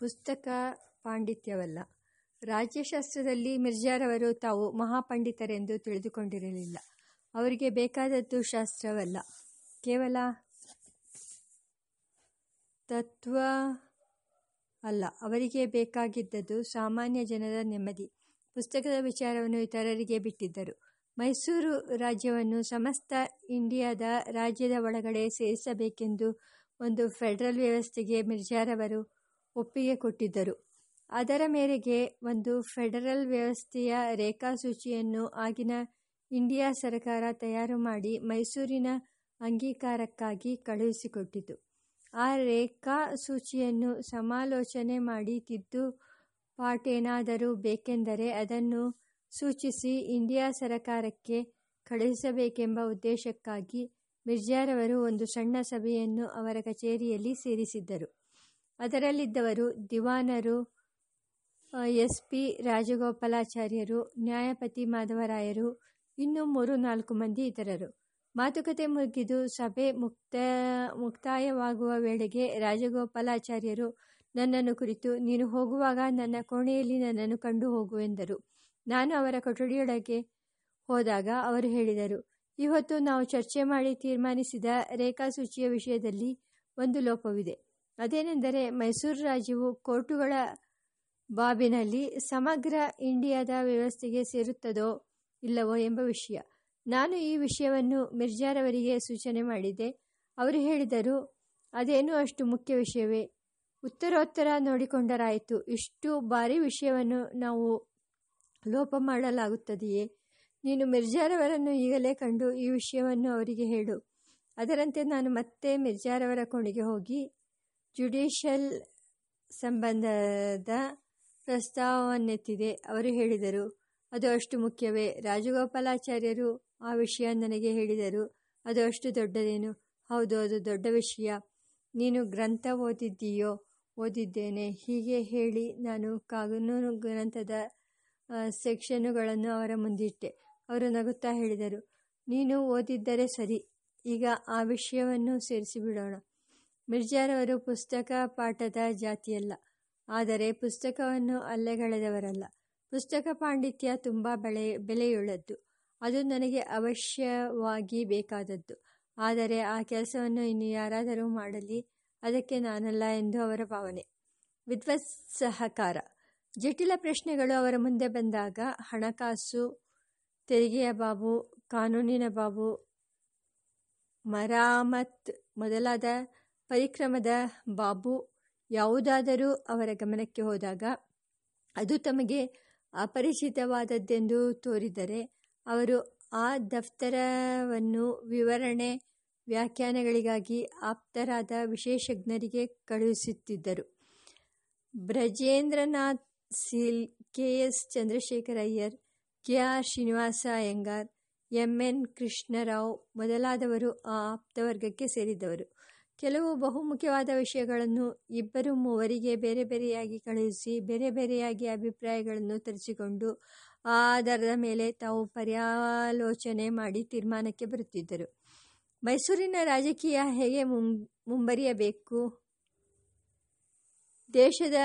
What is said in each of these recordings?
ಪುಸ್ತಕ ಪಾಂಡಿತ್ಯವಲ್ಲ. ರಾಜ್ಯಶಾಸ್ತ್ರದಲ್ಲಿ ಮಿರ್ಜಾರವರು ತಾವು ಮಹಾಪಂಡಿತರೆಂದು ತಿಳಿದುಕೊಂಡಿರಲಿಲ್ಲ. ಅವರಿಗೆ ಬೇಕಾದದ್ದು ಶಾಸ್ತ್ರವಲ್ಲ, ಕೇವಲ ತತ್ವ ಅಲ್ಲ, ಅವರಿಗೆ ಬೇಕಾಗಿದ್ದದ್ದು ಸಾಮಾನ್ಯ ಜನರ ನೆಮ್ಮದಿ. ಪುಸ್ತಕದ ವಿಚಾರವನ್ನು ಇತರರಿಗೆ ಬಿಟ್ಟಿದ್ದರು. ಮೈಸೂರು ರಾಜ್ಯವನ್ನು ಸಮಸ್ತ ಇಂಡಿಯಾದ ರಾಜ್ಯದ ಒಳಗಡೆ ಸೇರಿಸಬೇಕೆಂದು ಒಂದು ಫೆಡರಲ್ ವ್ಯವಸ್ಥೆಗೆ ಮಿರ್ಜಾರವರು ಒಪ್ಪಿಗೆ ಕೊಟ್ಟಿದ್ದರು. ಅದರ ಮೇರೆಗೆ ಒಂದು ಫೆಡರಲ್ ವ್ಯವಸ್ಥೆಯ ರೇಖಾಸೂಚಿಯನ್ನು ಆಗಿನ ಇಂಡಿಯಾ ಸರಕಾರ ತಯಾರು ಮಾಡಿ ಮೈಸೂರಿನ ಅಂಗೀಕಾರಕ್ಕಾಗಿ ಕಳುಹಿಸಿಕೊಟ್ಟಿತು. ಆ ರೇಖಾಸೂಚಿಯನ್ನು ಸಮಾಲೋಚನೆ ಮಾಡಿ ತಿದ್ದುಪಾಟೇನಾದರೂ ಬೇಕೆಂದರೆ ಅದನ್ನು ಸೂಚಿಸಿ ಇಂಡಿಯಾ ಸರಕಾರಕ್ಕೆ ಕಳುಹಿಸಬೇಕೆಂಬ ಉದ್ದೇಶಕ್ಕಾಗಿ ಮಿರ್ಜಾರವರು ಒಂದು ಸಣ್ಣ ಸಭೆಯನ್ನು ಅವರ ಕಚೇರಿಯಲ್ಲಿ ಸೇರಿಸಿದ್ದರು. ಅದರಲ್ಲಿದ್ದವರು ದಿವಾನರು, ಎಸ್. ಪಿ. ರಾಜಗೋಪಾಲಾಚಾರ್ಯರು, ನ್ಯಾಯಪತಿ ಮಾಧವರಾಯರು, ಇನ್ನೂ ಮೂರು ನಾಲ್ಕು ಮಂದಿ ಇತರರು. ಮಾತುಕತೆ ಮುಗಿದು ಸಭೆ ಮುಕ್ತ ಮುಕ್ತಾಯವಾಗುವ ವೇಳೆಗೆ ರಾಜಗೋಪಾಲಾಚಾರ್ಯರು ನನ್ನನ್ನು ಕುರಿತು "ನೀನು ಹೋಗುವಾಗ ನನ್ನ ಕೋಣೆಯಲ್ಲಿ ನನ್ನನ್ನು ಕಂಡು ಹೋಗು" ಎಂದರು. ನಾನು ಅವರ ಕೊಠಡಿಯೊಳಗೆ ಹೋದಾಗ ಅವರು ಹೇಳಿದರು ಇವತ್ತು ನಾವು ಚರ್ಚೆ ಮಾಡಿ ತೀರ್ಮಾನಿಸಿದ ರೇಖಾಸೂಚಿಯ ವಿಷಯದಲ್ಲಿ ಒಂದು ಲೋಪವಿದೆ. ಅದೇನೆಂದರೆ ಮೈಸೂರು ರಾಜ್ಯವು ಕೋರ್ಟುಗಳ ಬಾಬಿನಲ್ಲಿ ಸಮಗ್ರ ಇಂಡಿಯಾದ ವ್ಯವಸ್ಥೆಗೆ ಸೇರುತ್ತದೋ ಇಲ್ಲವೋ ಎಂಬ ವಿಷಯ. ನಾನು ಈ ವಿಷಯವನ್ನು ಮಿರ್ಜಾರವರಿಗೆ ಸೂಚನೆ ಮಾಡಿದೆ. ಅವರು ಹೇಳಿದರು, "ಅದೇನು ಅಷ್ಟು ಮುಖ್ಯ ವಿಷಯವೇ? ಉತ್ತರೋತ್ತರ ನೋಡಿಕೊಂಡರಾಯಿತು. ಇಷ್ಟು ಬಾರಿ ವಿಷಯವನ್ನು ನಾವು ಲೋಪ ಮಾಡಲಾಗುತ್ತದೆಯೇ? ನೀನು ಮಿರ್ಜಾರವರನ್ನು ಈಗಲೇ ಕಂಡು ಈ ವಿಷಯವನ್ನು ಅವರಿಗೆ ಹೇಳು". ಅದರಂತೆ ನಾನು ಮತ್ತೆ ಮಿರ್ಜಾರವರ ಕೋಣೆಗೆ ಹೋಗಿ ಜ್ಯುಡಿಷಿಯಲ್ ಸಂಬಂಧದ ಪ್ರಸ್ತಾವವನ್ನೆತ್ತಿದೆ. ಅವರು ಹೇಳಿದರು "ಅದು ಅಷ್ಟು ಮುಖ್ಯವೇ? " ರಾಜಗೋಪಾಲಾಚಾರ್ಯರು ಆ ವಿಷಯ ನನಗೆ ಹೇಳಿದರು. "ಅದು ಅಷ್ಟು ದೊಡ್ಡದೇನು? " "ಹೌದು, ಅದು ದೊಡ್ಡ ವಿಷಯ. ನೀನು ಗ್ರಂಥ ಓದಿದ್ದೀಯೋ? " "ಓದಿದ್ದೇನೆ". ಹೀಗೆ ಹೇಳಿ ನಾನು ಕಾನೂನು ಗ್ರಂಥದ ಸೆಕ್ಷನ್ನುಗಳನ್ನು ಅವರ ಮುಂದಿಟ್ಟೆ. ಅವರು ನಗುತ್ತಾ ಹೇಳಿದರು "ನೀನು ಓದಿದ್ದರೆ ಸರಿ. ಈಗ ಆ ವಿಷಯವನ್ನು ಸೇರಿಸಿಬಿಡೋಣ. ಮಿರ್ಜಾರವರು ಪುಸ್ತಕ ಪಾಠದ ಜಾತಿಯಲ್ಲ. ಆದರೆ ಪುಸ್ತಕವನ್ನು ಅಲ್ಲಗಳೆದವರಲ್ಲ. ಪುಸ್ತಕ ಪಾಂಡಿತ್ಯ ತುಂಬ ಬೆಲೆಯುಳ್ಳದ್ದು. ಅದು ನನಗೆ ಅವಶ್ಯವಾಗಿ ಬೇಕಾದದ್ದು. ಆದರೆ ಆ ಕೆಲಸವನ್ನು ಇನ್ನು ಯಾರಾದರೂ ಮಾಡಲಿ, ಅದಕ್ಕೆ ನಾನಲ್ಲ ಎಂದು ಅವರ ಭಾವನೆ. ವಿದ್ವತ್ ಸಹಕಾರ ಜಟಿಲ ಪ್ರಶ್ನೆಗಳು ಅವರ ಮುಂದೆ ಬಂದಾಗ ಹಣಕಾಸು, ತೆರಿಗೆಯ ಬಾಬು, ಕಾನೂನಿನ ಬಾಬು, ಮರಾಮತ್ ಮೊದಲಾದ ಪರಿಕ್ರಮದ ಬಾಬು ಯಾವುದಾದರೂ ಅವರ ಗಮನಕ್ಕೆ ಹೋದಾಗ ಅದು ತಮಗೆ ಅಪರಿಚಿತವಾದದ್ದೆಂದು ತೋರಿದರೆ ಅವರು ಆ ದಫ್ತರವನ್ನು ವಿವರಣೆ, ವ್ಯಾಖ್ಯಾನಗಳಿಗಾಗಿ ಆಪ್ತರಾದ ವಿಶೇಷಜ್ಞರಿಗೆ ಕಳುಹಿಸುತ್ತಿದ್ದರು. Brajendranath Seal, K. S. Chandrashekhara Iyer, K. R. Srinivasa Iyengar, M. N. Krishnarao ಮೊದಲಾದವರು ಆ ಆಪ್ತವರ್ಗಕ್ಕೆ ಸೇರಿದವರು. ಕೆಲವು ಬಹುಮುಖ್ಯವಾದ ವಿಷಯಗಳನ್ನು ಇಬ್ಬರು ಮೂವರಿಗೆ ಬೇರೆ ಬೇರೆಯಾಗಿ ಕಳುಹಿಸಿ ಬೇರೆ ಬೇರೆಯಾಗಿ ಅಭಿಪ್ರಾಯಗಳನ್ನು ತರಿಸಿಕೊಂಡು ಆಧಾರದ ಮೇಲೆ ತಾವು ಪರ್ಯಾಲೋಚನೆ ಮಾಡಿ ತೀರ್ಮಾನಕ್ಕೆ ಬರುತ್ತಿದ್ದರು. ಮೈಸೂರಿನ ರಾಜಕೀಯ ಹೇಗೆ ಮುಂಬರಿಯಬೇಕು, ದೇಶದ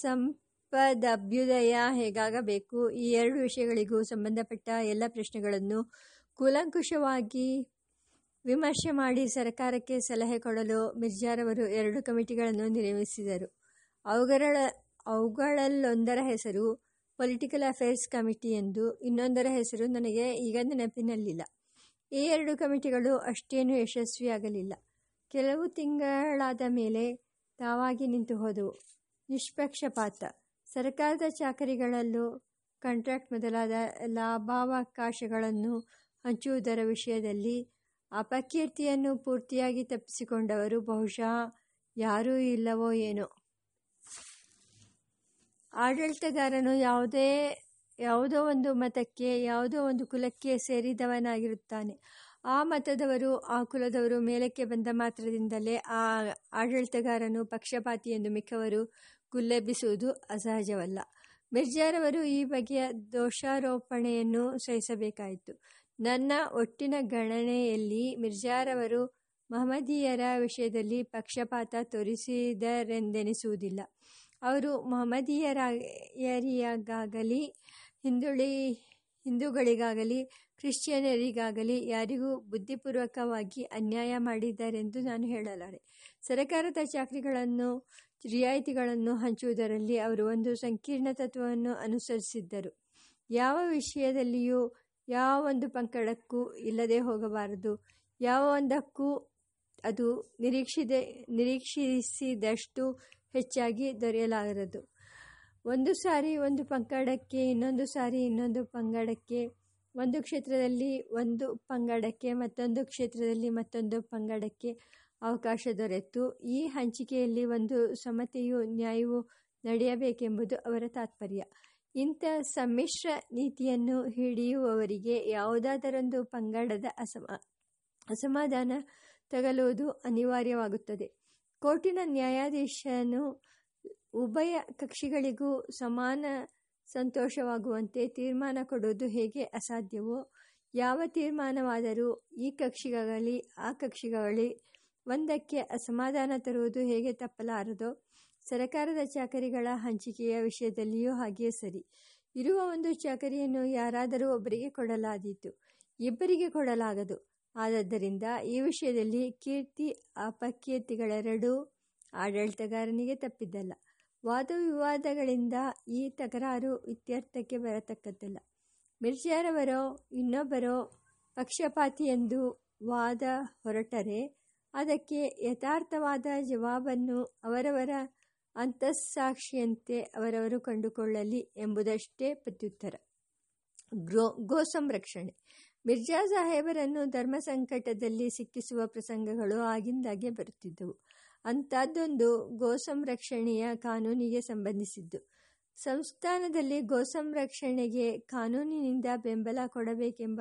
ಸಂಪದಭ್ಯುದಯ ಹೇಗಾಗಬೇಕು ಈ ಎರಡು ವಿಷಯಗಳಿಗೂ ಸಂಬಂಧಪಟ್ಟ ಎಲ್ಲ ಪ್ರಶ್ನೆಗಳನ್ನು ಕೂಲಂಕುಷವಾಗಿ ವಿಮರ್ಶೆ ಮಾಡಿ ಸರಕಾರಕ್ಕೆ ಸಲಹೆ ಕೊಡಲು ಮಿರ್ಜಾರವರು ಎರಡು ಕಮಿಟಿಗಳನ್ನು ನೇಮಿಸಿದರು. ಅವುಗಳಲ್ಲೊಂದರ ಹೆಸರು ಪೊಲಿಟಿಕಲ್ ಅಫೇರ್ಸ್ ಕಮಿಟಿ ಎಂದು, ಇನ್ನೊಂದರ ಹೆಸರು ನನಗೆ ಈಗ ನೆನಪಿನಲ್ಲಿಲ್ಲ. ಈ ಎರಡು ಕಮಿಟಿಗಳು ಅಷ್ಟೇನೂ ಯಶಸ್ವಿಯಾಗಲಿಲ್ಲ. ಕೆಲವು ತಿಂಗಳಾದ ಮೇಲೆ ತಾವಾಗಿ ನಿಂತು ಹೋದವು. ನಿಷ್ಪಕ್ಷಪಾತ, ಸರ್ಕಾರದ ಚಾಕರಿಗಳಲ್ಲೂ ಕಾಂಟ್ರಾಕ್ಟ್ ಮೊದಲಾದ ಲಾಭಾವಕಾಶಗಳನ್ನು ಹಂಚುವುದರ ವಿಷಯದಲ್ಲಿ ಅಪಕೀರ್ತಿಯನ್ನು ಪೂರ್ತಿಯಾಗಿ ತಪ್ಪಿಸಿಕೊಂಡವರು ಬಹುಶಃ ಯಾರೂ ಇಲ್ಲವೋ ಏನೋ. ಆಡಳಿತಗಾರನು ಯಾವುದೇ ಯಾವುದೋ ಒಂದು ಮತಕ್ಕೆ, ಯಾವುದೋ ಒಂದು ಕುಲಕ್ಕೆ ಸೇರಿದವನಾಗಿರುತ್ತಾನೆ. ಆ ಮತದವರು, ಆ ಕುಲದವರು ಮೇಲಕ್ಕೆ ಬಂದ ಮಾತ್ರದಿಂದಲೇ ಆ ಆಡಳಿತಗಾರನು ಪಕ್ಷಪಾತಿ ಎಂದು ಮಿಕ್ಕವರು ಗುಲ್ಲೆಬ್ಬಿಸುವುದು ಅಸಹಜವಲ್ಲ. ಮಿರ್ಜಾರವರು ಈ ಬಗೆಯ ದೋಷಾರೋಪಣೆಯನ್ನು ಸಹಿಸಬೇಕಾಯಿತು. ನನ್ನ ಒಟ್ಟಿನ ಗಣನೆಯಲ್ಲಿ ಮಿರ್ಜಾರವರು ಮಹಮ್ಮದೀಯರ ವಿಷಯದಲ್ಲಿ ಪಕ್ಷಪಾತ ತೋರಿಸಿದರೆಂದೆನಿಸುವುದಿಲ್ಲ ಅವರು ಮಹಮ್ಮದೀಯರಿಗಾಗಲಿ, ಹಿಂದುಳಿ, ಹಿಂದೂಗಳಿಗಾಗಲಿ, ಕ್ರಿಶ್ಚಿಯನರಿಗಾಗಲಿ ಯಾರಿಗೂ ಬುದ್ಧಿಪೂರ್ವಕವಾಗಿ ಅನ್ಯಾಯ ಮಾಡಿದ್ದಾರೆಂದು ನಾನು ಹೇಳಲಾರೆ ಸರಕಾರದ ಚಾಕರಿಗಳನ್ನು ರಿಯಾಯಿತಿಗಳನ್ನು ಹಂಚುವುದರಲ್ಲಿ ಅವರು ಒಂದು ಸಂಕೀರ್ಣ ತತ್ವವನ್ನು ಅನುಸರಿಸಿದ್ದರು. ಯಾವ ವಿಷಯದಲ್ಲಿಯೂ ಯಾವ ಒಂದು ಪಂಗಡಕ್ಕೂ ಇಲ್ಲದೆ ಹೋಗಬಾರದು. ಯಾವ ಒಂದಕ್ಕೂ ಅದು ನಿರೀಕ್ಷಿದೆ, ನಿರೀಕ್ಷಿಸಿದಷ್ಟು ಹೆಚ್ಚಾಗಿ ದೊರೆಯಲಾಗದು ಒಂದು ಸಾರಿ ಒಂದು ಪಂಗಡಕ್ಕೆ ಇನ್ನೊಂದು ಸಾರಿ ಇನ್ನೊಂದು ಪಂಗಡಕ್ಕೆ, ಒಂದು ಕ್ಷೇತ್ರದಲ್ಲಿ ಒಂದು ಪಂಗಡಕ್ಕೆ, ಮತ್ತೊಂದು ಕ್ಷೇತ್ರದಲ್ಲಿ ಮತ್ತೊಂದು ಪಂಗಡಕ್ಕೆ ಅವಕಾಶ ದೊರೆತು. ಈ ಹಂಚಿಕೆಯಲ್ಲಿ ಒಂದು ಸಮತೆಯು ನ್ಯಾಯವು ನಡೆಯಬೇಕೆಂಬುದು ಅವರ ತಾತ್ಪರ್ಯ. ಇಂಥ ಸಮ್ಮಿಶ್ರ ನೀತಿಯನ್ನು ಹಿಡಿಯುವವರಿಗೆ ಯಾವುದಾದರೊಂದು ಪಂಗಡದ ಅಸಮ, ಅಸಮಾಧಾನ ತಗಲುವುದು ಅನಿವಾರ್ಯವಾಗುತ್ತದೆ. ಕೋರ್ಟಿನ ನ್ಯಾಯಾಧೀಶನು ಉಭಯ ಕಕ್ಷಿಗಳಿಗೂ ಸಮಾನ ಸಂತೋಷವಾಗುವಂತೆ ತೀರ್ಮಾನ ಕೊಡುವುದು ಹೇಗೆ ಅಸಾಧ್ಯವೋ, ಯಾವ ತೀರ್ಮಾನವಾದರೂ ಈ ಕಕ್ಷಿಗಾಗಲಿ ಆ ಕಕ್ಷಿಗಾಗಲಿ ಒಂದಕ್ಕೆ ಅಸಮಾಧಾನ ತರುವುದು ಹೇಗೆ ತಪ್ಪಲಾರದೋ? ಸರಕಾರದ ಚಾಕರಿಗಳ ಹಂಚಿಕೆಯ ವಿಷಯದಲ್ಲಿಯೂ ಹಾಗೆಯೇ ಸರಿ. ಇರುವ ಒಂದು ಚಾಕರಿಯನ್ನು ಯಾರಾದರೂ ಒಬ್ಬರಿಗೆ ಕೊಡಲಾದೀತು. ಇಬ್ಬರಿಗೆ ಕೊಡಲಾಗದು. ಆದದ್ದರಿಂದ ಈ ವಿಷಯದಲ್ಲಿ ಕೀರ್ತಿ ಅಪಕೀರ್ತಿಗಳೆರಡೂ ಆಡಳಿತಗಾರನಿಗೆ ತಪ್ಪಿದ್ದಲ್ಲ. ವಾದವಿವಾದಗಳಿಂದ ಈ ತಕರಾರು ಇತ್ಯರ್ಥಕ್ಕೆ ಬರತಕ್ಕದ್ದಲ್ಲ. ಮಿರ್ಜಾರವರೋ ಇನ್ನೊಬ್ಬರೋ ಪಕ್ಷಪಾತಿ ಎಂದು ವಾದ ಹೊರಟರೆ ಅದಕ್ಕೆ ಯಥಾರ್ಥವಾದ ಜವಾಬನ್ನು ಅವರವರ ಅಂತಸ್ಸಾಕ್ಷಿಯಂತೆ ಅವರವರು ಕಂಡುಕೊಳ್ಳಲಿ ಎಂಬುದಷ್ಟೇ ಪ್ರತ್ಯುತ್ತರ. ಗ್ರೋ ಗೋ ಸಂರಕ್ಷಣೆ. ಮಿರ್ಜಾ ಸಾಹೇಬರನ್ನು ಧರ್ಮ ಸಂಕಟದಲ್ಲಿ ಸಿಕ್ಕಿಸುವ ಪ್ರಸಂಗಗಳು ಆಗಿಂದಾಗೆ ಬರುತ್ತಿದ್ದವು. ಅಂಥದ್ದೊಂದು ಗೋ ಸಂರಕ್ಷಣೆಯ ಕಾನೂನಿಗೆ ಸಂಬಂಧಿಸಿದ್ದು. ಸಂಸ್ಥಾನದಲ್ಲಿ ಗೋ ಸಂರಕ್ಷಣೆಗೆ ಕಾನೂನಿನಿಂದ ಬೆಂಬಲ ಕೊಡಬೇಕೆಂಬ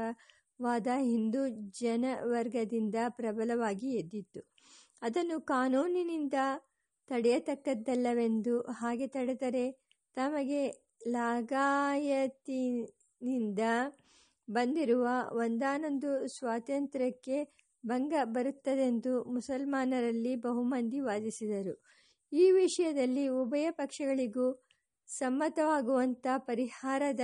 ವಾದ ಹಿಂದೂ ಜನವರ್ಗದಿಂದ ಪ್ರಬಲವಾಗಿ ಎದ್ದಿತ್ತು. ಅದನ್ನು ಕಾನೂನಿನಿಂದ ತಡೆಯತಕ್ಕದ್ದಲ್ಲವೆಂದು ಹಾಗೆ ತಡೆದರೆ ತಮಗೆ ಲಾಗಾಯತಿನಿಂದ ಬಂದಿರುವ ಒಂದಾನೊಂದು ಸ್ವಾತಂತ್ರ್ಯಕ್ಕೆ ಭಂಗ ಬರುತ್ತದೆಂದು ಮುಸಲ್ಮಾನರಲ್ಲಿ ಬಹುಮಂದಿ ವಾದಿಸಿದರು. ಈ ವಿಷಯದಲ್ಲಿ ಉಭಯ ಪಕ್ಷಗಳಿಗೂ ಸಮ್ಮತವಾಗುವಂಥ ಪರಿಹಾರದ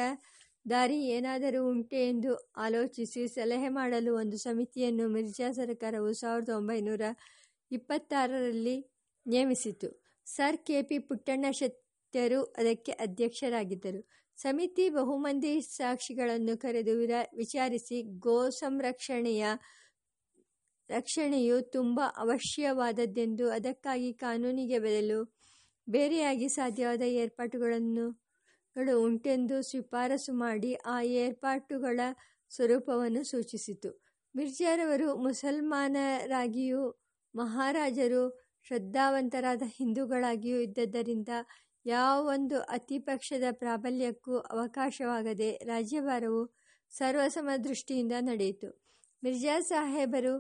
ದಾರಿ ಏನಾದರೂ ಉಂಟೆ ಎಂದು ಆಲೋಚಿಸಿ ಸಲಹೆ ಮಾಡಲು ಒಂದು ಸಮಿತಿಯನ್ನು ಮಿರ್ಜಾ ಸರ್ಕಾರವು ಸಾವಿರದ ಒಂಬೈನೂರ ಇಪ್ಪತ್ತಾರರಲ್ಲಿ ನೇಮಿಸಿತು. ಸರ್ ಕೆ ಪಿ ಪುಟ್ಟಣ್ಣ ಶೆಟ್ಟರು ಅದಕ್ಕೆ ಅಧ್ಯಕ್ಷರಾಗಿದ್ದರು. ಸಮಿತಿ ಬಹುಮಂದಿ ಸಾಕ್ಷಿಗಳನ್ನು ಕರೆದು ವಿರ ವಿಚಾರಿಸಿ, ಗೋ ಸಂರಕ್ಷಣೆಯ ರಕ್ಷಣೆಯು ತುಂಬ ಅವಶ್ಯವಾದದ್ದೆಂದು ಅದಕ್ಕಾಗಿ ಕಾನೂನಿಗೆ ಬದಲು ಬೇರೆಯಾಗಿ ಸಾಧ್ಯವಾದ ಏರ್ಪಾಟುಗಳನ್ನು ಗಳು ಉಂಟೆಂದು ಶಿಫಾರಸು ಮಾಡಿ ಆ ಏರ್ಪಾಟುಗಳ ಸ್ವರೂಪವನ್ನು ಸೂಚಿಸಿತು. ಮಿರ್ಜಾರವರು ಮುಸಲ್ಮಾನರಾಗಿಯೂ, ಮಹಾರಾಜರು ಶ್ರದ್ಧಾವಂತರಾದ ಹಿಂದೂಗಳಾಗಿಯೂ ಇದ್ದದ್ದರಿಂದ ಯಾವ ಒಂದು ಅತಿಪಕ್ಷದ ಪ್ರಾಬಲ್ಯಕ್ಕೂ ಅವಕಾಶವಾಗದೆ ರಾಜ್ಯಭಾರವು ಸರ್ವಸಮ ದೃಷ್ಟಿಯಿಂದ ನಡೆಯಿತು. ಮಿರ್ಜಾ ಸಾಹೇಬರು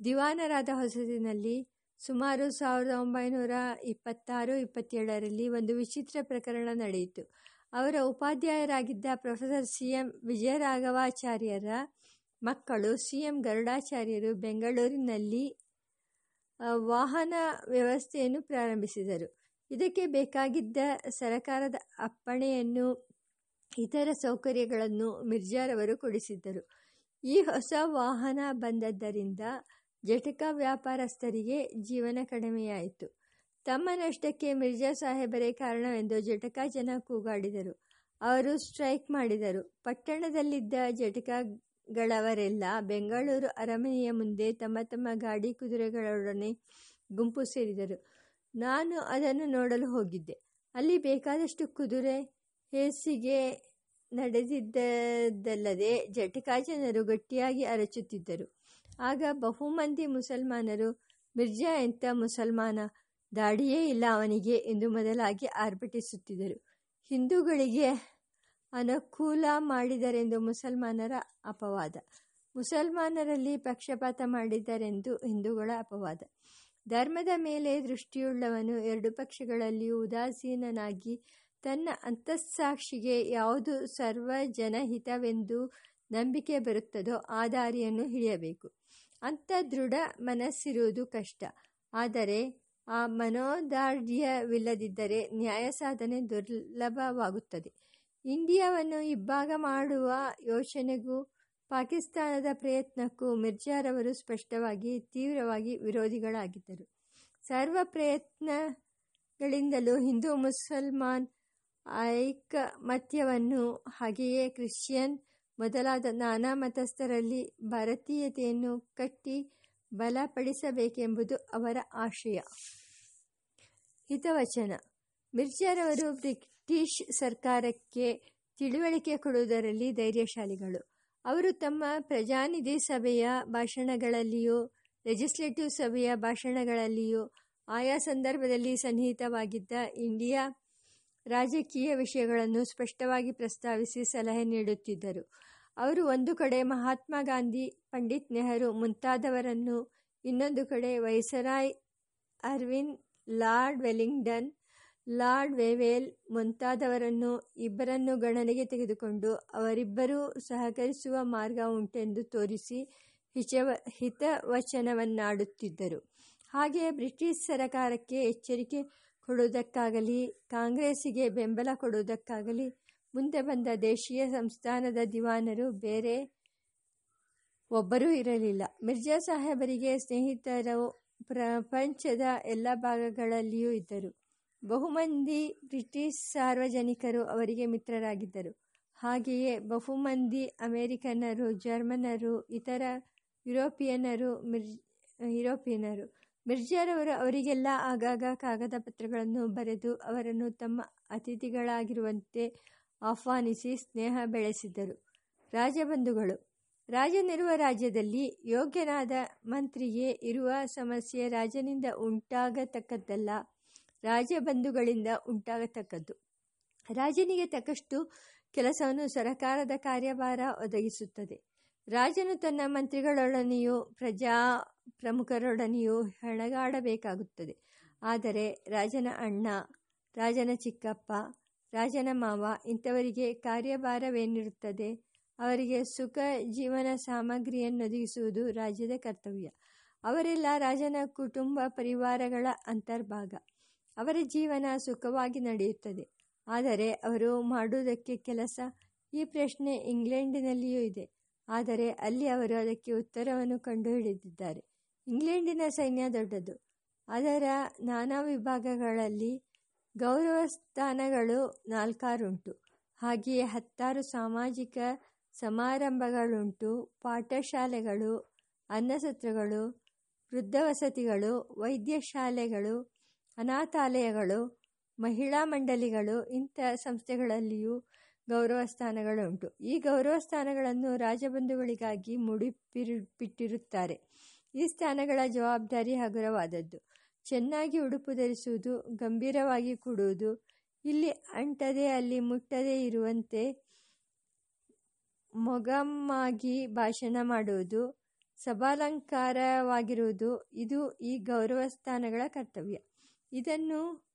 ದಿವಾನರಾದ ಹೊಸದಿನಲ್ಲಿ ಸುಮಾರು ಸಾವಿರದ ಒಂಬೈನೂರ ಇಪ್ಪತ್ತಾರು ಇಪ್ಪತ್ತೇಳರಲ್ಲಿ ಒಂದು ವಿಚಿತ್ರ ಪ್ರಕರಣ ನಡೆಯಿತು. ಅವರ ಉಪಾಧ್ಯಾಯರಾಗಿದ್ದ ಪ್ರೊಫೆಸರ್ ಸಿ ಎಂ ವಿಜಯರಾಘವಾಚಾರ್ಯರ ಮಕ್ಕಳು ಸಿ ಎಂ ಗರುಡಾಚಾರ್ಯರು ಬೆಂಗಳೂರಿನಲ್ಲಿ ವಾಹನ ವ್ಯವಸ್ಥೆಯನ್ನು ಪ್ರಾರಂಭಿಸಿದರು. ಇದಕ್ಕೆ ಬೇಕಾಗಿದ್ದ ಸರಕಾರದ ಅಪ್ಪಣೆಯನ್ನು, ಇತರ ಸೌಕರ್ಯಗಳನ್ನು ಮಿರ್ಜಾರವರು ಕೊಡಿಸಿದ್ದರು. ಈ ಹೊಸ ವಾಹನ ಬಂದದ್ದರಿಂದ ಜಟಕಾ ವ್ಯಾಪಾರಸ್ಥರಿಗೆ ಜೀವನ ಕಡಿಮೆಯಾಯಿತು. ತಮ್ಮ ನಷ್ಟಕ್ಕೆ ಮಿರ್ಜಾ ಸಾಹೇಬರೇ ಕಾರಣವೆಂದು ಜಟಕಾ ಜನ ಕೂಗಾಡಿದರು. ಅವರು ಸ್ಟ್ರೈಕ್ ಮಾಡಿದರು. ಪಟ್ಟಣದಲ್ಲಿದ್ದ ಜಟಕಾಗಳವರೆಲ್ಲ ಬೆಂಗಳೂರು ಅರಮನೆಯ ಮುಂದೆ ತಮ್ಮ ತಮ್ಮ ಗಾಡಿ ಕುದುರೆಗಳೊಡನೆ ಗುಂಪು ಸೇರಿದರು. ನಾನು ಅದನ್ನು ನೋಡಲು ಹೋಗಿದ್ದೆ. ಅಲ್ಲಿ ಬೇಕಾದಷ್ಟು ಕುದುರೆ ಹೇಸಿಗೆ ನಡೆದಿದ್ದದಲ್ಲದೆ ಜಟಕಾ ಜನರು ಗಟ್ಟಿಯಾಗಿ ಅರಚುತ್ತಿದ್ದರು. ಆಗ ಬಹುಮಂದಿ ಮುಸಲ್ಮಾನರು, ಮಿರ್ಜಾ ಎಂಥ ಮುಸಲ್ಮಾನ? ದಾಡಿಯೇ ಇಲ್ಲ ಅವನಿಗೆ ಎಂದು ಮೊದಲಾಗಿ ಆರ್ಭಟಿಸುತ್ತಿದ್ದರು. ಹಿಂದೂಗಳಿಗೆ ಅನುಕೂಲ ಮಾಡಿದರೆಂದು ಮುಸಲ್ಮಾನರ ಅಪವಾದ. ಮುಸಲ್ಮಾನರಲ್ಲಿ ಪಕ್ಷಪಾತ ಮಾಡಿದರೆಂದು ಹಿಂದೂಗಳ ಅಪವಾದ. ಧರ್ಮದ ಮೇಲೆ ದೃಷ್ಟಿಯುಳ್ಳವನು ಎರಡು ಪಕ್ಷಗಳಲ್ಲಿಯೂ ಉದಾಸೀನನಾಗಿ ತನ್ನ ಅಂತಸ್ಸಾಕ್ಷಿಗೆ ಯಾವುದು ಸರ್ವಜನಹಿತವೆಂದು ನಂಬಿಕೆ ಬರುತ್ತದೋ ಆ ದಾರಿಯನ್ನು ಹಿಡಿಯಬೇಕು. ಅಂಥ ದೃಢ ಮನಸ್ಸಿರುವುದು ಕಷ್ಟ. ಆದರೆ ಆ ಮನೋದಾರ್ಢ್ಯವಿಲ್ಲದಿದ್ದರೆ ನ್ಯಾಯ ಸಾಧನೆ ದುರ್ಲಭವಾಗುತ್ತದೆ. ಇಂಡಿಯಾವನ್ನು ಇಬ್ಬಾಗ ಮಾಡುವ ಯೋಚನೆಗೂ ಪಾಕಿಸ್ತಾನದ ಪ್ರಯತ್ನಕ್ಕೂ ಮಿರ್ಜಾರವರು ಸ್ಪಷ್ಟವಾಗಿ, ತೀವ್ರವಾಗಿ ವಿರೋಧಿಗಳಾಗಿದ್ದರು. ಸರ್ವ ಪ್ರಯತ್ನಗಳಿಂದಲೂ ಹಿಂದೂ ಮುಸಲ್ಮಾನ್ ಐಕಮತ್ಯವನ್ನು, ಹಾಗೆಯೇ ಕ್ರಿಶ್ಚಿಯನ್ ಮೊದಲಾದ ನಾನಾ ಮತಸ್ಥರಲ್ಲಿ ಭಾರತೀಯತೆಯನ್ನು ಕಟ್ಟಿ ಬಲಪಡಿಸಬೇಕೆಂಬುದು ಅವರ ಆಶಯ. ಹಿತವಚನ. ಮಿರ್ಜಾರವರು ಬ್ರಿಟಿಷ್ ಸರ್ಕಾರಕ್ಕೆ ತಿಳುವಳಿಕೆ ಕೊಡುವುದರಲ್ಲಿ ಧೈರ್ಯಶಾಲಿಗಳು. ಅವರು ತಮ್ಮ ಪ್ರಜಾನಿಧಿ ಸಭೆಯ ಭಾಷಣಗಳಲ್ಲಿಯೂ, ಲೆಜಿಸ್ಲೇಟಿವ್ ಸಭೆಯ ಭಾಷಣಗಳಲ್ಲಿಯೂ, ಆಯಾ ಸಂದರ್ಭದಲ್ಲಿ ಸನ್ನಿಹಿತವಾಗಿದ್ದ ಇಂಡಿಯಾ ರಾಜಕೀಯ ವಿಷಯಗಳನ್ನು ಸ್ಪಷ್ಟವಾಗಿ ಪ್ರಸ್ತಾವಿಸಿ ಸಲಹೆ ನೀಡುತ್ತಿದ್ದರು. ಅವರು ಒಂದು ಕಡೆ ಮಹಾತ್ಮ ಗಾಂಧಿ, ಪಂಡಿತ್ ನೆಹರು ಮುಂತಾದವರನ್ನು, ಇನ್ನೊಂದು ಕಡೆ viceroy Irwin lord Wellington lord Wavell ಮುಂತಾದವರನ್ನು ಇಬ್ಬರನ್ನು ಗಣನೆಗೆ ತೆಗೆದುಕೊಂಡು ಅವರಿಬ್ಬರೂ ಸಹಕರಿಸುವ ಮಾರ್ಗ ಉಂಟೆಂದು ತೋರಿಸಿ ಹಿಚವ, ಹಿತವಚನವನ್ನಾಡುತ್ತಿದ್ದರು. ಹಾಗೆಯೇ ಬ್ರಿಟಿಷ್ ಸರಕಾರಕ್ಕೆ ಎಚ್ಚರಿಕೆ ಕೊಡುವುದಕ್ಕಾಗಲಿ, ಕಾಂಗ್ರೆಸ್ಸಿಗೆ ಬೆಂಬಲ ಕೊಡುವುದಕ್ಕಾಗಲಿ ಮುಂದೆ ಬಂದ ದೇಶೀಯ ಸಂಸ್ಥಾನದ ದಿವಾನರು ಬೇರೆ ಒಬ್ಬರೂ ಇರಲಿಲ್ಲ. ಮಿರ್ಜಾ ಸಾಹೇಬರಿಗೆ ಸ್ನೇಹಿತರು ಪ್ರಪಂಚದ ಎಲ್ಲ ಭಾಗಗಳಲ್ಲಿಯೂ ಇದ್ದರು. ಬಹುಮಂದಿ ಬ್ರಿಟಿಷ್ ಸಾರ್ವಜನಿಕರು ಅವರಿಗೆ ಮಿತ್ರರಾಗಿದ್ದರು. ಹಾಗೆಯೇ ಬಹುಮಂದಿ ಅಮೆರಿಕನ್ನರು ಜರ್ಮನರು, ಇತರ ಯುರೋಪಿಯನ್ನರು ಮಿರ್ ಯುರೋಪಿಯನ್ನರು ಮಿರ್ಜಾರವರು ಅವರಿಗೆಲ್ಲ ಆಗಾಗ ಕಾಗದ ಪತ್ರಗಳನ್ನು ಬರೆದು ಅವರನ್ನು ತಮ್ಮ ಅತಿಥಿಗಳಾಗಿರುವಂತೆ ಆಹ್ವಾನಿಸಿ ಸ್ನೇಹ ಬೆಳೆಸಿದರು. ರಾಜಬಂಧುಗಳು. ರಾಜನಿರುವ ರಾಜ್ಯದಲ್ಲಿ ಯೋಗ್ಯನಾದ ಮಂತ್ರಿಗೆ ಇರುವ ಸಮಸ್ಯೆ ರಾಜನಿಂದ ಉಂಟಾಗತಕ್ಕದ್ದಲ್ಲ. ರಾಜಬಂಧುಗಳಿಂದ ಉಂಟಾಗತಕ್ಕದ್ದು. ರಾಜನಿಗೆ ತಕ್ಕಷ್ಟು ಕೆಲಸವನ್ನು ಸರಕಾರದ ಕಾರ್ಯಭಾರ ಒದಗಿಸುತ್ತದೆ. ರಾಜನು ತನ್ನ ಮಂತ್ರಿಗಳೊಡನೆಯೂ ಪ್ರಜಾ ಪ್ರಮುಖರೊಡನೆಯೂ ಹೆಣಗಾಡಬೇಕಾಗುತ್ತದೆ. ಆದರೆ ರಾಜನ ಅಣ್ಣ, ರಾಜನ ಚಿಕ್ಕಪ್ಪ ರಾಜನ ಮಾವ, ಇಂಥವರಿಗೆ ಕಾರ್ಯಭಾರವೇನಿರುತ್ತದೆ? ಅವರಿಗೆ ಸುಖ ಜೀವನ ಸಾಮಗ್ರಿಯನ್ನೊದಗಿಸುವುದು ರಾಜ್ಯದ ಕರ್ತವ್ಯ. ಅವರೆಲ್ಲ ರಾಜನ ಕುಟುಂಬ ಪರಿವಾರಗಳ ಅಂತರ್ಭಾಗ. ಅವರ ಜೀವನ ಸುಖವಾಗಿ ನಡೆಯುತ್ತದೆ. ಆದರೆ ಅವರು ಮಾಡುವುದಕ್ಕೆ ಕೆಲಸ. ಈ ಪ್ರಶ್ನೆ ಇಂಗ್ಲೆಂಡಿನಲ್ಲಿಯೂ ಇದೆ. ಆದರೆ ಅಲ್ಲಿ ಅವರು ಅದಕ್ಕೆ ಉತ್ತರವನ್ನು ಕಂಡುಹಿಡಿದಿದ್ದಾರೆ. ಇಂಗ್ಲೆಂಡಿನ ಸೈನ್ಯ ದೊಡ್ಡದು. ಅದರ ನಾನಾ ವಿಭಾಗಗಳಲ್ಲಿ ಗೌರವ ಸ್ಥಾನಗಳು ನಾಲ್ಕಾರುಂಟು. ಹಾಗೆಯೇ ಹತ್ತಾರು ಸಾಮಾಜಿಕ ಸಮಾರಂಭಗಳುಂಟು. ಪಾಠಶಾಲೆಗಳು, ಅನ್ನಸತ್ರಗಳು, ವೃದ್ಧವಸತಿಗಳು, ವೈದ್ಯಶಾಲೆಗಳು, ಅನಾಥಾಲಯಗಳು, ಮಹಿಳಾ ಮಂಡಳಿಗಳು ಇಂಥ ಸಂಸ್ಥೆಗಳಲ್ಲಿಯೂ ಗೌರವ ಸ್ಥಾನಗಳುಂಟು ಈ ಗೌರವ ಸ್ಥಾನಗಳನ್ನು ರಾಜಬಂಧುಗಳಿಗಾಗಿ ಮುಡಿಪಿಟ್ಟಿರುತ್ತಾರೆ ಈ ಸ್ಥಾನಗಳ ಜವಾಬ್ದಾರಿ ಹಗುರವಾದದ್ದು. ಚೆನ್ನಾಗಿ ಉಡುಪು ಧರಿಸುವುದು ಗಂಭೀರವಾಗಿ ಕೂಡುವುದು, ಇಲ್ಲಿ ಅಂಟದೆ ಅಲ್ಲಿ ಮುಟ್ಟದೆ ಇರುವಂತೆ ಮೊಗಮ್ಮಾಗಿ ಭಾಷಣ ಮಾಡುವುದು ಸಭಾಲಂಕಾರವಾಗಿರುವುದು ಇದು ಈ ಗೌರವ ಸ್ಥಾನಗಳ ಕರ್ತವ್ಯ. ಇದನ್ನು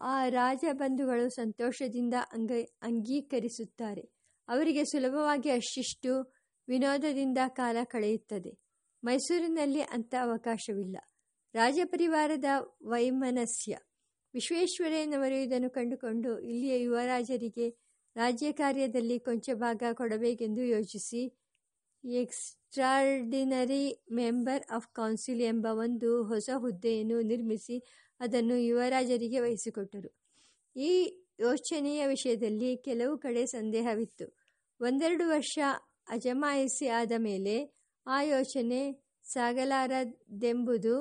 ಆ ರಾಜಬಂಧುಗಳು ಸಂತೋಷದಿಂದ ಅಂಗ, ಅಂಗೀಕರಿಸುತ್ತಾರೆ. ಅವರಿಗೆ ಸುಲಭವಾಗಿ ಅಷ್ಟಿಷ್ಟು ವಿನೋದದಿಂದ ಕಾಲ ಕಳೆಯುತ್ತದೆ. ಮೈಸೂರಿನಲ್ಲಿ ಅಂಥ ಅವಕಾಶವಿಲ್ಲ. ರಾಜಪರಿವಾರದ ವೈಮನಸ್ಯ. ವಿಶ್ವೇಶ್ವರಯ್ಯನವರು ಇದನ್ನು ಕಂಡುಕೊಂಡು ಇಲ್ಲಿಯ ಯುವರಾಜರಿಗೆ ರಾಜ್ಯ ಕಾರ್ಯದಲ್ಲಿ ಕೊಂಚ ಭಾಗ ಕೊಡಬೇಕೆಂದು ಯೋಚಿಸಿ, ಎಕ್ಸ್ಟ್ರಾರ್ಡಿನರಿ ಮೆಂಬರ್ ಆಫ್ ಕೌನ್ಸಿಲ್ ಎಂಬ ಒಂದು ಹೊಸ ಹುದ್ದೆಯನ್ನು ನಿರ್ಮಿಸಿ ಅದನ್ನು ಯುವರಾಜರಿಗೆ ವಹಿಸಿಕೊಟ್ಟರು. ಈ ಯೋಚನೆಯ ವಿಷಯದಲ್ಲಿ ಕೆಲವು ಕಡೆ ಸಂದೇಹವಿತ್ತು. ಒಂದೆರಡು ವರ್ಷ ಅಜಮಾಯಿಸಿ ಆದ ಮೇಲೆ ಆ ಯೋಚನೆ ಸಾಗಲಾರದೆಂಬುದು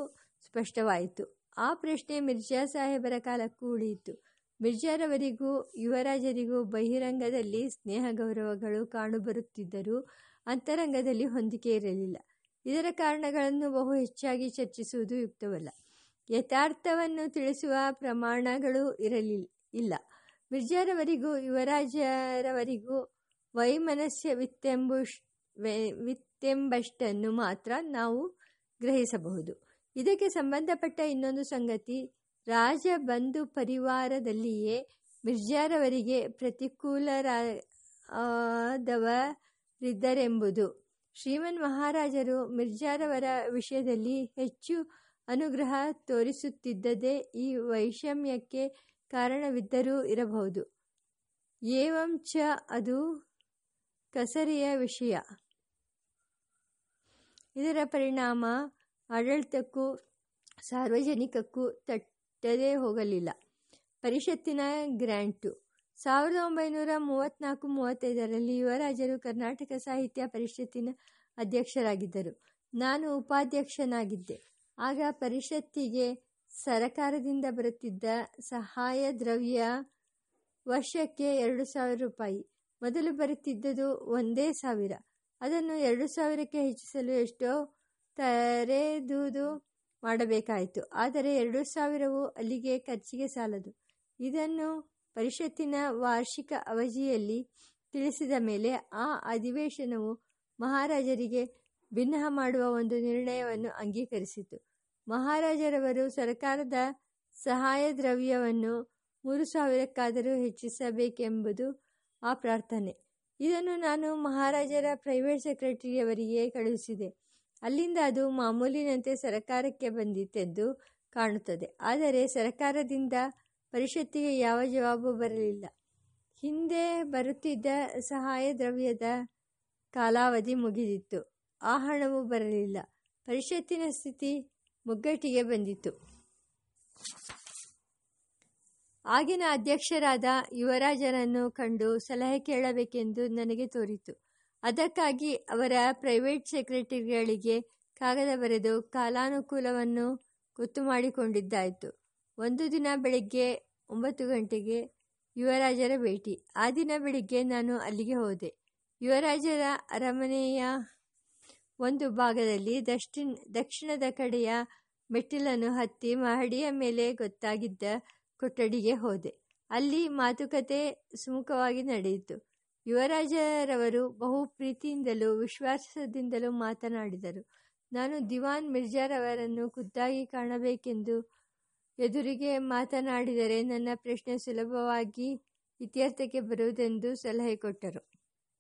ಸ್ಪಷ್ಟವಾಯಿತು. ಆ ಪ್ರಶ್ನೆ ಮಿರ್ಜಾ ಸಾಹೇಬರ ಕಾಲಕ್ಕೂ ಉಳಿಯಿತು ಮಿರ್ಜಾರವರಿಗೂ, ಯುವರಾಜರಿಗೂ ಬಹಿರಂಗದಲ್ಲಿ ಸ್ನೇಹ ಗೌರವಗಳು ಕಾಣುಬರುತ್ತಿದ್ದರೂ ಅಂತರಂಗದಲ್ಲಿ ಹೊಂದಿಕೆ ಇರಲಿಲ್ಲ. ಇದರ ಕಾರಣಗಳನ್ನು ಬಹು ಹೆಚ್ಚಾಗಿ ಚರ್ಚಿಸುವುದು ಯುಕ್ತವಲ್ಲ. ಯಥಾರ್ಥವನ್ನು ತಿಳಿಸುವ ಪ್ರಮಾಣಗಳು ಇರಲಿಲ್ಲ ಇಲ್ಲ. ಮಿರ್ಜಾರವರಿಗೂ, ಯುವರಾಜರವರಿಗೂ ವೈಮನಸ್ಯವಿತ್ತೆಂಬುಷ್ ವಿತ್ತೆಂಬಷ್ಟನ್ನು ಮಾತ್ರ ನಾವು ಗ್ರಹಿಸಬಹುದು. ಇದಕ್ಕೆ ಸಂಬಂಧಪಟ್ಟ ಇನ್ನೊಂದು ಸಂಗತಿ ರಾಜಬಂಧು ಪರಿವಾರದಲ್ಲಿಯೇ ಮಿರ್ಜಾರವರಿಗೆ ಪ್ರತಿಕೂಲರಾದವರಿದ್ದರೆಂಬುದು. ಶ್ರೀಮನ್ ಮಹಾರಾಜರು ಮಿರ್ಜಾರವರ ವಿಷಯದಲ್ಲಿ ಹೆಚ್ಚು ಅನುಗ್ರಹ ತೋರಿಸುತ್ತಿದ್ದದೇ ಈ ವೈಷಮ್ಯಕ್ಕೆ ಕಾರಣವಿದ್ದರೂ ಇರಬಹುದು. ಏವಂಚ ಅದು ಕಸರೆಯ ವಿಷಯ. ಇದರ ಪರಿಣಾಮ ಆಡಳಿತಕ್ಕೂ ಸಾರ್ವಜನಿಕಕ್ಕೂ ತಟ್ಟದೇ ಹೋಗಲಿಲ್ಲ. ಪರಿಷತ್ತಿನ ಗ್ರ್ಯಾಂಟು. ಸಾವಿರದ ಒಂಬೈನೂರ ಮೂವತ್ತ್ನಾಲ್ಕು ಮೂವತ್ತೈದರಲ್ಲಿ ಯುವರಾಜರು ಕರ್ನಾಟಕ ಸಾಹಿತ್ಯ ಪರಿಷತ್ತಿನ ಅಧ್ಯಕ್ಷರಾಗಿದ್ದರು. ನಾನು ಉಪಾಧ್ಯಕ್ಷನಾಗಿದ್ದೆ. ಆಗ ಪರಿಷತ್ತಿಗೆ ಸರಕಾರದಿಂದ ಬರುತ್ತಿದ್ದ ಸಹಾಯ ದ್ರವ್ಯ ವರ್ಷಕ್ಕೆ ಎರಡು ಸಾವಿರ ರೂಪಾಯಿ. ಮೊದಲು ಬರುತ್ತಿದ್ದುದು ಒಂದೇ ಸಾವಿರ. ಅದನ್ನು ಎರಡು ಸಾವಿರಕ್ಕೆ ಹೆಚ್ಚಿಸಲು ಎಷ್ಟೋ ತರೆದುದು ಮಾಡಬೇಕಾಯಿತು. ಆದರೆ ಎರಡು ಸಾವಿರವು ಅಲ್ಲಿಗೆ ಖರ್ಚಿಗೆ ಸಾಲದು. ಇದನ್ನು ಪರಿಷತ್ತಿನ ವಾರ್ಷಿಕ ಅವಧಿಯಲ್ಲಿ ತಿಳಿಸಿದ ಮೇಲೆ ಆ ಅಧಿವೇಶನವು ಮಹಾರಾಜರಿಗೆ ಭಿನ್ನ ಮಾಡುವ ಒಂದು ನಿರ್ಣಯವನ್ನು ಅಂಗೀಕರಿಸಿತು. ಮಹಾರಾಜರವರು ಸರ್ಕಾರದ ಸಹಾಯ ದ್ರವ್ಯವನ್ನು ಮೂರು ಸಾವಿರಕ್ಕಾದರೂ ಹೆಚ್ಚಿಸಬೇಕೆಂಬುದು ಆ ಪ್ರಾರ್ಥನೆ. ಇದನ್ನು ನಾನು ಮಹಾರಾಜರ ಪ್ರೈವೇಟ್ ಸೆಕ್ರೆಟರಿಯವರಿಗೆ ಕಳುಹಿಸಿದೆ. ಅಲ್ಲಿಂದ ಅದು ಮಾಮೂಲಿನಂತೆ ಸರಕಾರಕ್ಕೆ ಬಂದಿತೆಂದು ಕಾಣುತ್ತದೆ. ಆದರೆ ಸರಕಾರದಿಂದ ಪರಿಷತ್ತಿಗೆ ಯಾವ ಜವಾಬು ಬರಲಿಲ್ಲ. ಹಿಂದೆ ಬರುತ್ತಿದ್ದ ಸಹಾಯ ದ್ರವ್ಯದ ಕಾಲಾವಧಿ ಮುಗಿದಿತ್ತು. ಆ ಹಣವು ಬರಲಿಲ್ಲ. ಪರಿಷತ್ತಿನ ಸ್ಥಿತಿ ಮುಗ್ಗಟ್ಟಿಗೆ ಬಂದಿತ್ತು ಆಗಿನ ಅಧ್ಯಕ್ಷರಾದ ಯುವರಾಜರನ್ನು ಕಂಡು ಸಲಹೆ ಕೇಳಬೇಕೆಂದು ನನಗೆ ತೋರಿತು. ಅದಕ್ಕಾಗಿ ಅವರ ಪ್ರೈವೇಟ್ ಸೆಕ್ರೆಟರಿಗಳಿಗೆ ಕಾಗದ ಬರೆದು ಕಾಲಾನುಕೂಲವನ್ನು ಗೊತ್ತು ಮಾಡಿಕೊಂಡಿದ್ದಾಯಿತು. ಒಂದು ದಿನ ಬೆಳಗ್ಗೆ ಒಂಬತ್ತು ಗಂಟೆಗೆ ಯುವರಾಜರ ಭೇಟಿ. ಆ ದಿನ ಬೆಳಿಗ್ಗೆ ನಾನು ಅಲ್ಲಿಗೆ ಹೋದೆ. ಯುವರಾಜರ ಅರಮನೆಯ ಒಂದು ಭಾಗದಲ್ಲಿ ದಕ್ಷಿಣ ದಕ್ಷಿಣದ ಕಡೆಯ ಮೆಟ್ಟಿಲನ್ನು ಹತ್ತಿ ಮಹಡಿಯ ಮೇಲೆ ಗೊತ್ತಾಗಿದ್ದ ಕೊಠಡಿಗೆ ಹೋದೆ. ಅಲ್ಲಿ ಮಾತುಕತೆ ಸುಮುಖವಾಗಿ ನಡೆಯಿತು. ಯುವರಾಜರವರು ಬಹು ಪ್ರೀತಿಯಿಂದಲೂ ವಿಶ್ವಾಸದಿಂದಲೂ ಮಾತನಾಡಿದರು. ನಾನು ದಿವಾನ್ ಮಿರ್ಜಾರವರನ್ನು ಖುದ್ದಾಗಿ ಕಾಣಬೇಕೆಂದು ಎದುರಿಗೆ ಮಾತನಾಡಿದರೆ ನನ್ನ ಪ್ರಶ್ನೆ ಸುಲಭವಾಗಿ ಇತ್ಯರ್ಥಕ್ಕೆ ಬರುವುದೆಂದು ಸಲಹೆ ಕೊಟ್ಟರು.